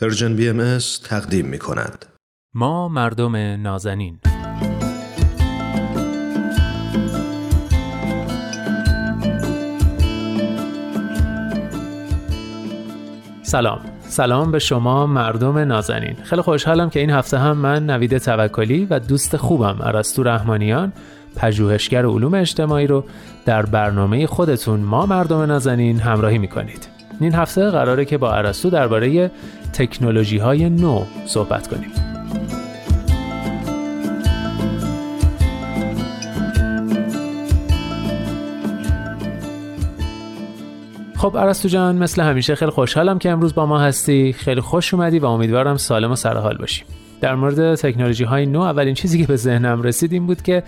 Persian BMS تقدیم می کند. ما مردم نازنین. سلام. سلام به شما مردم نازنین. خیلی خوشحالم که این هفته هم من نوید توکلی و دوست خوبم ارسطو رحمانیان پژوهشگر علوم اجتماعی رو در برنامه خودتون ما مردم نازنین همراهی می‌کنید. این هفته قراره که با ارسطو درباره تکنولوژی های نو صحبت کنیم. خب ارسطو جان مثل همیشه خیلی خوشحالم که امروز با ما هستی. خیلی خوش اومدی و امیدوارم سالم و سرحال باشی. در مورد تکنولوژی های نو اولین چیزی که به ذهنم رسید این بود که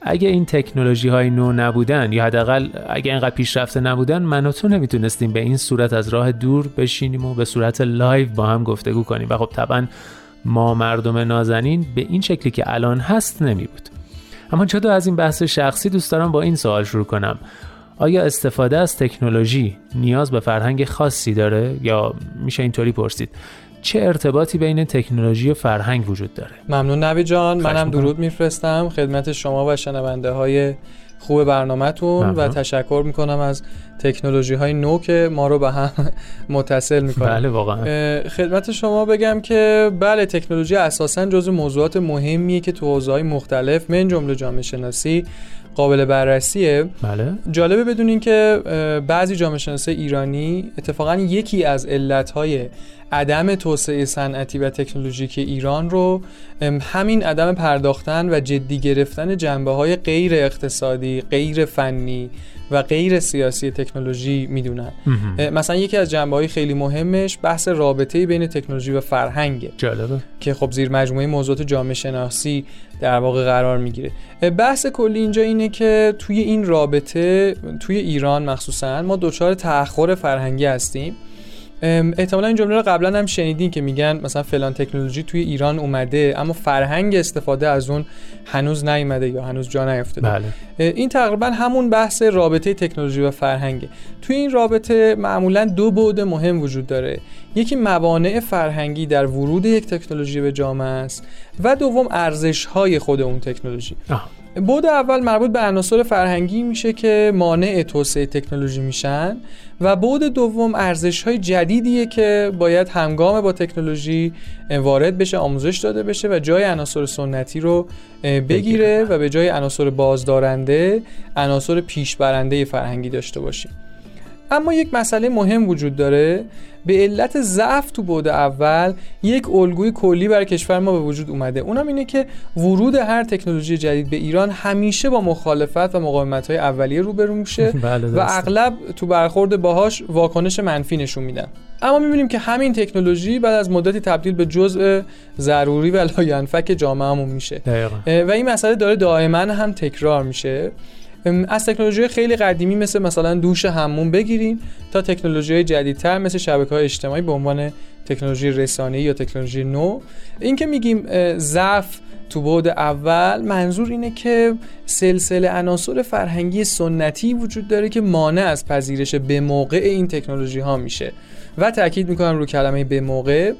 اگه این تکنولوژی های نو نبودن یا حداقل اگه اینقدر پیشرفته نبودن من و تو نمی‌تونستیم به این صورت از راه دور بشینیم و به صورت live با هم گفتگو کنیم. و خب طبعا ما مردم نازنین به این شکلی که الان هست نمی بود اما جدا از این بحث شخصی دوست دارم با این سوال شروع کنم. آیا استفاده از تکنولوژی نیاز به فرهنگ خاصی داره یا میشه اینطوری پرسید؟ چه ارتباطی بین تکنولوژی و فرهنگ وجود داره؟ ممنون نوی جان منم درود میفرستم. خدمت شما و شنونده های خوب برنامهتون و تشکر می‌کنم از تکنولوژی های نو که ما رو به هم متصل می‌کنه بله واقعا. خدمت شما بگم که بله تکنولوژی اساسا جزو موضوعات مهمیه که تو حوزه های مختلف من جمله جامعه شناسی قابل بررسیه. بله. جالبه بدونین که بعضی جامعه شناسی ایرانی اتفاقا یکی از علتهای عدم توسعه صنعتی و تکنولوژیک ایران رو همین عدم پرداختن و جدی گرفتن جنبه های غیر اقتصادی، غیر فنی و غیر سیاسی تکنولوژی می‌دونن. مثلا یکی از جنبه های خیلی مهمش بحث رابطه بین تکنولوژی و فرهنگه. جالبه. که خب زیر مجموعه موضوعات جامعه شناسی در واقع قرار می‌گیره. بحث کلی اینجا اینه که توی این رابطه توی ایران مخصوصا ما دچار تأخر فرهنگی هستیم. احتمالا این جمله رو قبلا هم شنیدین که میگن مثلا فلان تکنولوژی توی ایران اومده اما فرهنگ استفاده از اون هنوز نیومده یا هنوز جا نیفتاده. بله. این تقریبا همون بحث رابطه تکنولوژی و فرهنگه. توی این رابطه معمولا دو بعد مهم وجود داره. یکی موانع فرهنگی در ورود یک تکنولوژی به جامعه است و دوم ارزش های خود اون تکنولوژی. بود اول مربوط به عناصر فرهنگی میشه که مانع توسعه تکنولوژی میشن و بود دوم ارزش های جدیدیه که باید همگام با تکنولوژی وارد بشه آموزش داده بشه و جای عناصر سنتی رو بگیره. و به جای عناصر بازدارنده عناصر پیشبرنده فرهنگی داشته باشیم. اما یک مسئله مهم وجود داره. به علت ضعف تو بود اول یک الگوی کلی برای کشور ما به وجود اومده. اونم اینه که ورود هر تکنولوژی جدید به ایران همیشه با مخالفت و مقاومت های اولیه روبرو میشه بله و اغلب تو برخورد باهاش واکنش منفی نشون میدن. اما می‌بینیم که همین تکنولوژی بعد از مدتی تبدیل به جزء ضروری و لاینفک جامعهمون میشه. و این مسئله داره دائما هم تکرار میشه. از تکنولوژی خیلی قدیمی مثل مثلا دوش همون بگیریم تا تکنولوژی جدیدتر مثل شبکه های اجتماعی به عنوان تکنولوژی رسانه‌ای یا تکنولوژی نو. این که میگیم ضعف تو بعد اول منظور اینه که سلسله عناصر فرهنگی سنتی وجود داره که مانع از پذیرش به موقع این تکنولوژی ها میشه. و تاکید می‌کنم رو کلمه به موقع.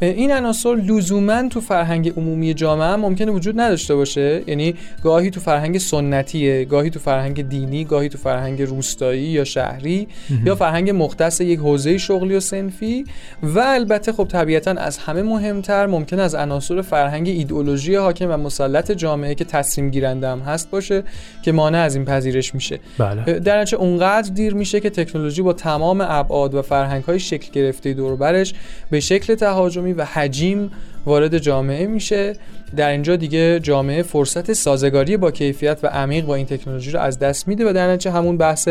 این عناصر لزوما تو فرهنگ عمومی جامعه هم ممکنه وجود نداشته باشه. یعنی گاهی تو فرهنگ سنتیه گاهی تو فرهنگ دینی گاهی تو فرهنگ روستایی یا شهری یا فرهنگ مختص یک حوزه شغلی و سنفی و البته خب طبیعتا از همه مهمتر ممکن از عناصر فرهنگ ایدئولوژی حاکم و مسلط جامعه که تصمیم گیرنده هم هست باشه که مانع از این پذیرش میشه. بله. در اونقدر دیر میشه که تکنولوژی با تمام ابعاد و فرهنگ های شکل گرفته دوربرش به شکل تهاجمی و حجیم وارد جامعه میشه. در اینجا دیگه جامعه فرصت سازگاری با کیفیت و عمیق با این تکنولوژی رو از دست میده و در نتیجه همون بحث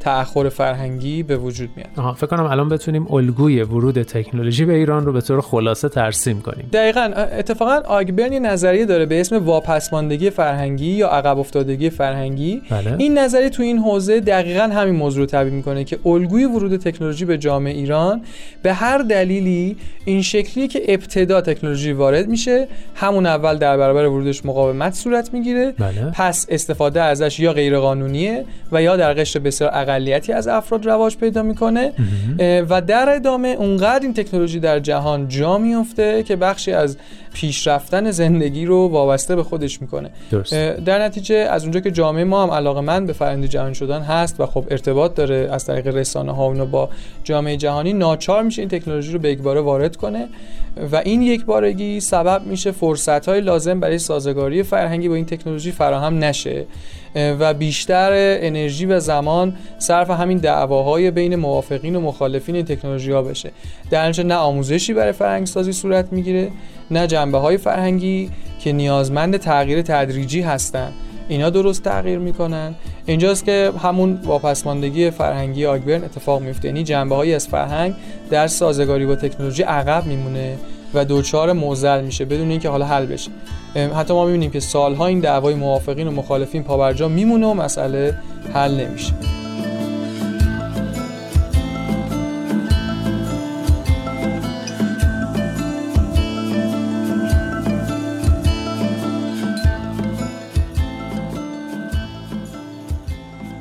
تأخر فرهنگی به وجود میاد. آها فکر کنم الان بتونیم الگوی ورود تکنولوژی به ایران رو به طور خلاصه ترسیم کنیم. دقیقا اتفاقا آگبرن یه نظریه داره به اسم واپسماندگی فرهنگی یا عقب افتادگی فرهنگی. بله. این نظریه تو این حوزه دقیقا همین موضوع رو تعبیر می‌کنه که الگوی ورود تکنولوژی به جامعه ایران به هر دلیلی این شکلی که ابتدا تکنولوژی تکنولوژی وارد میشه همون اول در برابر ورودش مقاومت صورت می‌گیره. بله. پس استفاده ازش یا غیر قانونیه و یا در قشر بسیار اقلیتی از افراد رواج پیدا می‌کنه. و در ادامه اونقدر این تکنولوژی در جهان جا میفته که بخشی از پیشرفتن زندگی رو وابسته به خودش می‌کنه درست. در نتیجه از اونجا که جامعه ما هم علاقه من به فرآیند جهان شدن هست و خب ارتباط داره از طریق رسانه ها اونو با جامعه جهانی ناچار میشه این تکنولوژی رو به یکباره وارد کنه و این یک بارگی سبب میشه فرصت های لازم برای سازگاری فرهنگی با این تکنولوژی فراهم نشه و بیشتر انرژی و زمان صرف همین دعواهای بین موافقین و مخالفین تکنولوژی ها بشه. در نه آموزشی برای فرهنگ سازی صورت می‌گیره نه جنبه های فرهنگی که نیازمند تغییر تدریجی هستند اینا درست تغییر می‌کنن. اینجاست که همون واپسماندگی فرهنگی آگبرن اتفاق میفته یعنی جنبه هایی از فرهنگ در سازگاری با تکنولوژی عقب میمونه. و دوچار موزل میشه بدون اینکه حالا حل بشه. حتی ما می‌بینیم که سالها این دعوای موافقین و مخالفین پابرجا میمونه و مسئله حل نمیشه.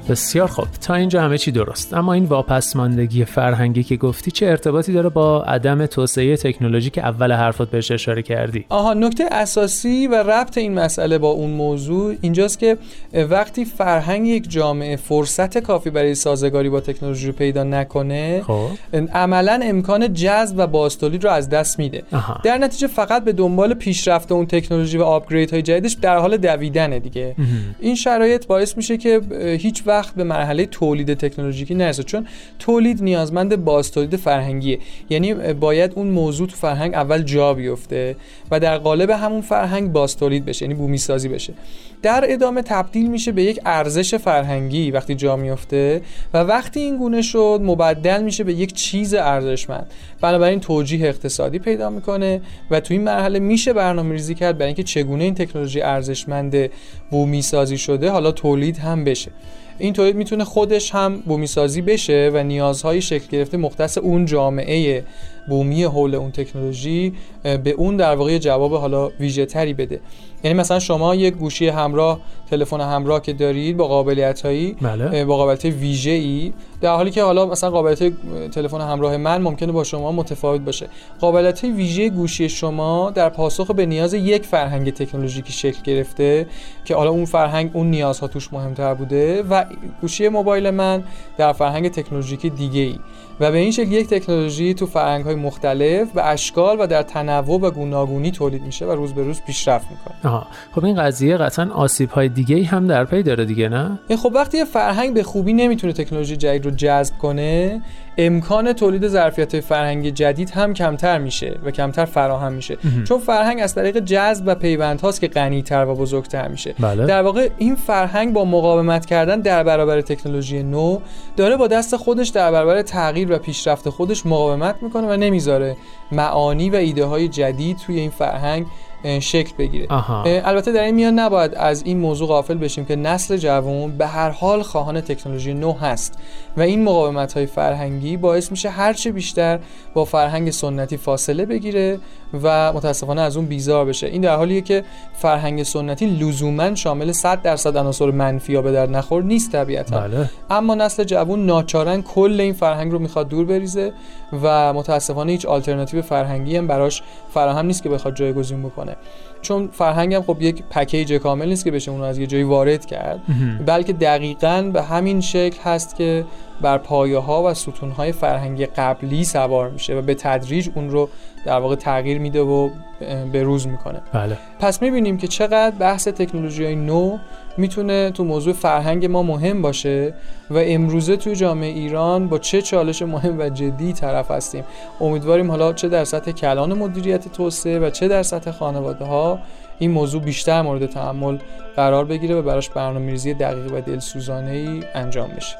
بسیار خوب. تا اینجا همه چی درست. اما این واپسماندگی فرهنگی که گفتی چه ارتباطی داره با عدم توسعه تکنولوژی که اول حرفات بهش اشاره کردی؟ آها نکته اساسی و ربط این مسئله با اون موضوع اینجاست که وقتی فرهنگ یک جامعه فرصت کافی برای سازگاری با تکنولوژی رو پیدا نکنه خب. عملا امکان جذب و بازتولید رو از دست میده. در نتیجه فقط به دنبال پیشرفت اون تکنولوژی و آپگرید های جدیدش در حال دویدنه دیگه. این شرایط باعث میشه که هیچ وقت به مرحله تولید تکنولوژیکی نرسه چون تولید نیازمند باز تولید فرهنگیه. یعنی باید اون موضوع تو فرهنگ اول جا بیفته و در قالب همون فرهنگ باز تولید بشه یعنی بومی سازی بشه. در ادامه تبدیل میشه به یک ارزش فرهنگی وقتی جا میفته و وقتی این گونه شد مبدل میشه به یک چیز ارزشمند. بنابراین توجیه اقتصادی پیدا می‌کنه و تو این مرحله میشه برنامه ریزی کرد برای اینکه چگونه این تکنولوژی ارزشمند بومی سازی شده حالا تولید هم بشه. این تولید می‌تونه خودش هم بومی سازی بشه و نیازهای شکل گرفته مختص اون جامعه بومی حول اون تکنولوژی به اون در واقع جواب حالا ویژه تری بده. یعنی مثلا شما یک گوشی همراه تلفن همراه که دارید با قابلیت هایی بله. با قابلیت ویژه ای در حالی که حالا مثلا قابلیت تلفن همراه من ممکنه با شما متفاوت باشه. قابلیت ویژه گوشی شما در پاسخ به نیاز یک فرهنگ تکنولوژیکی شکل گرفته که حالا اون فرهنگ اون نیازها توش مهمتر بوده و گوشی موبایل من در فرهنگ تکنولوژیکی دیگه ای و به این شکل یک تکنولوژی تو فرهنگ های مختلف به اشکال و در تنوع و گوناگونی تولید میشه و روز به روز پیشرفت می‌کنه. آها. خب این قضیه قطعا آسیب های دیگه هم در پی داره دیگه نه؟ خب وقتی یه فرهنگ به خوبی نمی‌تونه تکنولوژی جدید رو جذب کنه امکان تولید ظرفیت فرهنگی جدید هم کمتر میشه و کمتر فراهم میشه. چون فرهنگ از طریق جذب و پیوند هاست که غنیتر و بزرگتر میشه. بله. در واقع این فرهنگ با مقاومت کردن در برابر تکنولوژی نو داره با دست خودش در برابر تغییر و پیشرفت خودش مقاومت می‌کنه و نمی‌ذاره معانی و ایده های جدید توی این فرهنگ شکل بگیره. البته در این میان نباید از این موضوع غافل بشیم که نسل جوان به هر حال خواهان تکنولوژی نو هست و این مقاومت های فرهنگی باعث میشه هرچه بیشتر با فرهنگ سنتی فاصله بگیره و متاسفانه از اون بیزار بشه. این در حالیه که فرهنگ سنتی لزوما شامل 100 درصد عناصر منفی یا به در نخور نیست طبیعتا. بله. اما نسل جوان ناچارن کل این فرهنگ رو می‌خواد دور بریزه و متاسفانه هیچ آلترناتیو فرهنگی هم براش فراهم نیست که بخواد جایگزین بکنه. it. چون فرهنگ هم خب یک پکیج کامل نیست که بشه اون از یه جایی وارد کرد. بلکه دقیقا به همین شکل هست که بر پایه ها و ستون های فرهنگی قبلی سوار میشه و به تدریج اون رو در واقع تغییر میده و به روز می‌کنه. بله. پس می‌بینیم که چقدر بحث تکنولوژی های نو می‌تونه تو موضوع فرهنگ ما مهم باشه و امروزه توی جامعه ایران با چه چالش مهم و جدی طرف هستیم. امیدواریم حالا چه در سطح کلان مدیریت توسعه و چه در سطح خانواده ها این موضوع بیشتر مورد تحمل قرار بگیره و براش برنامه‌ریزی دقیق و دلسوزانه ای انجام بشه.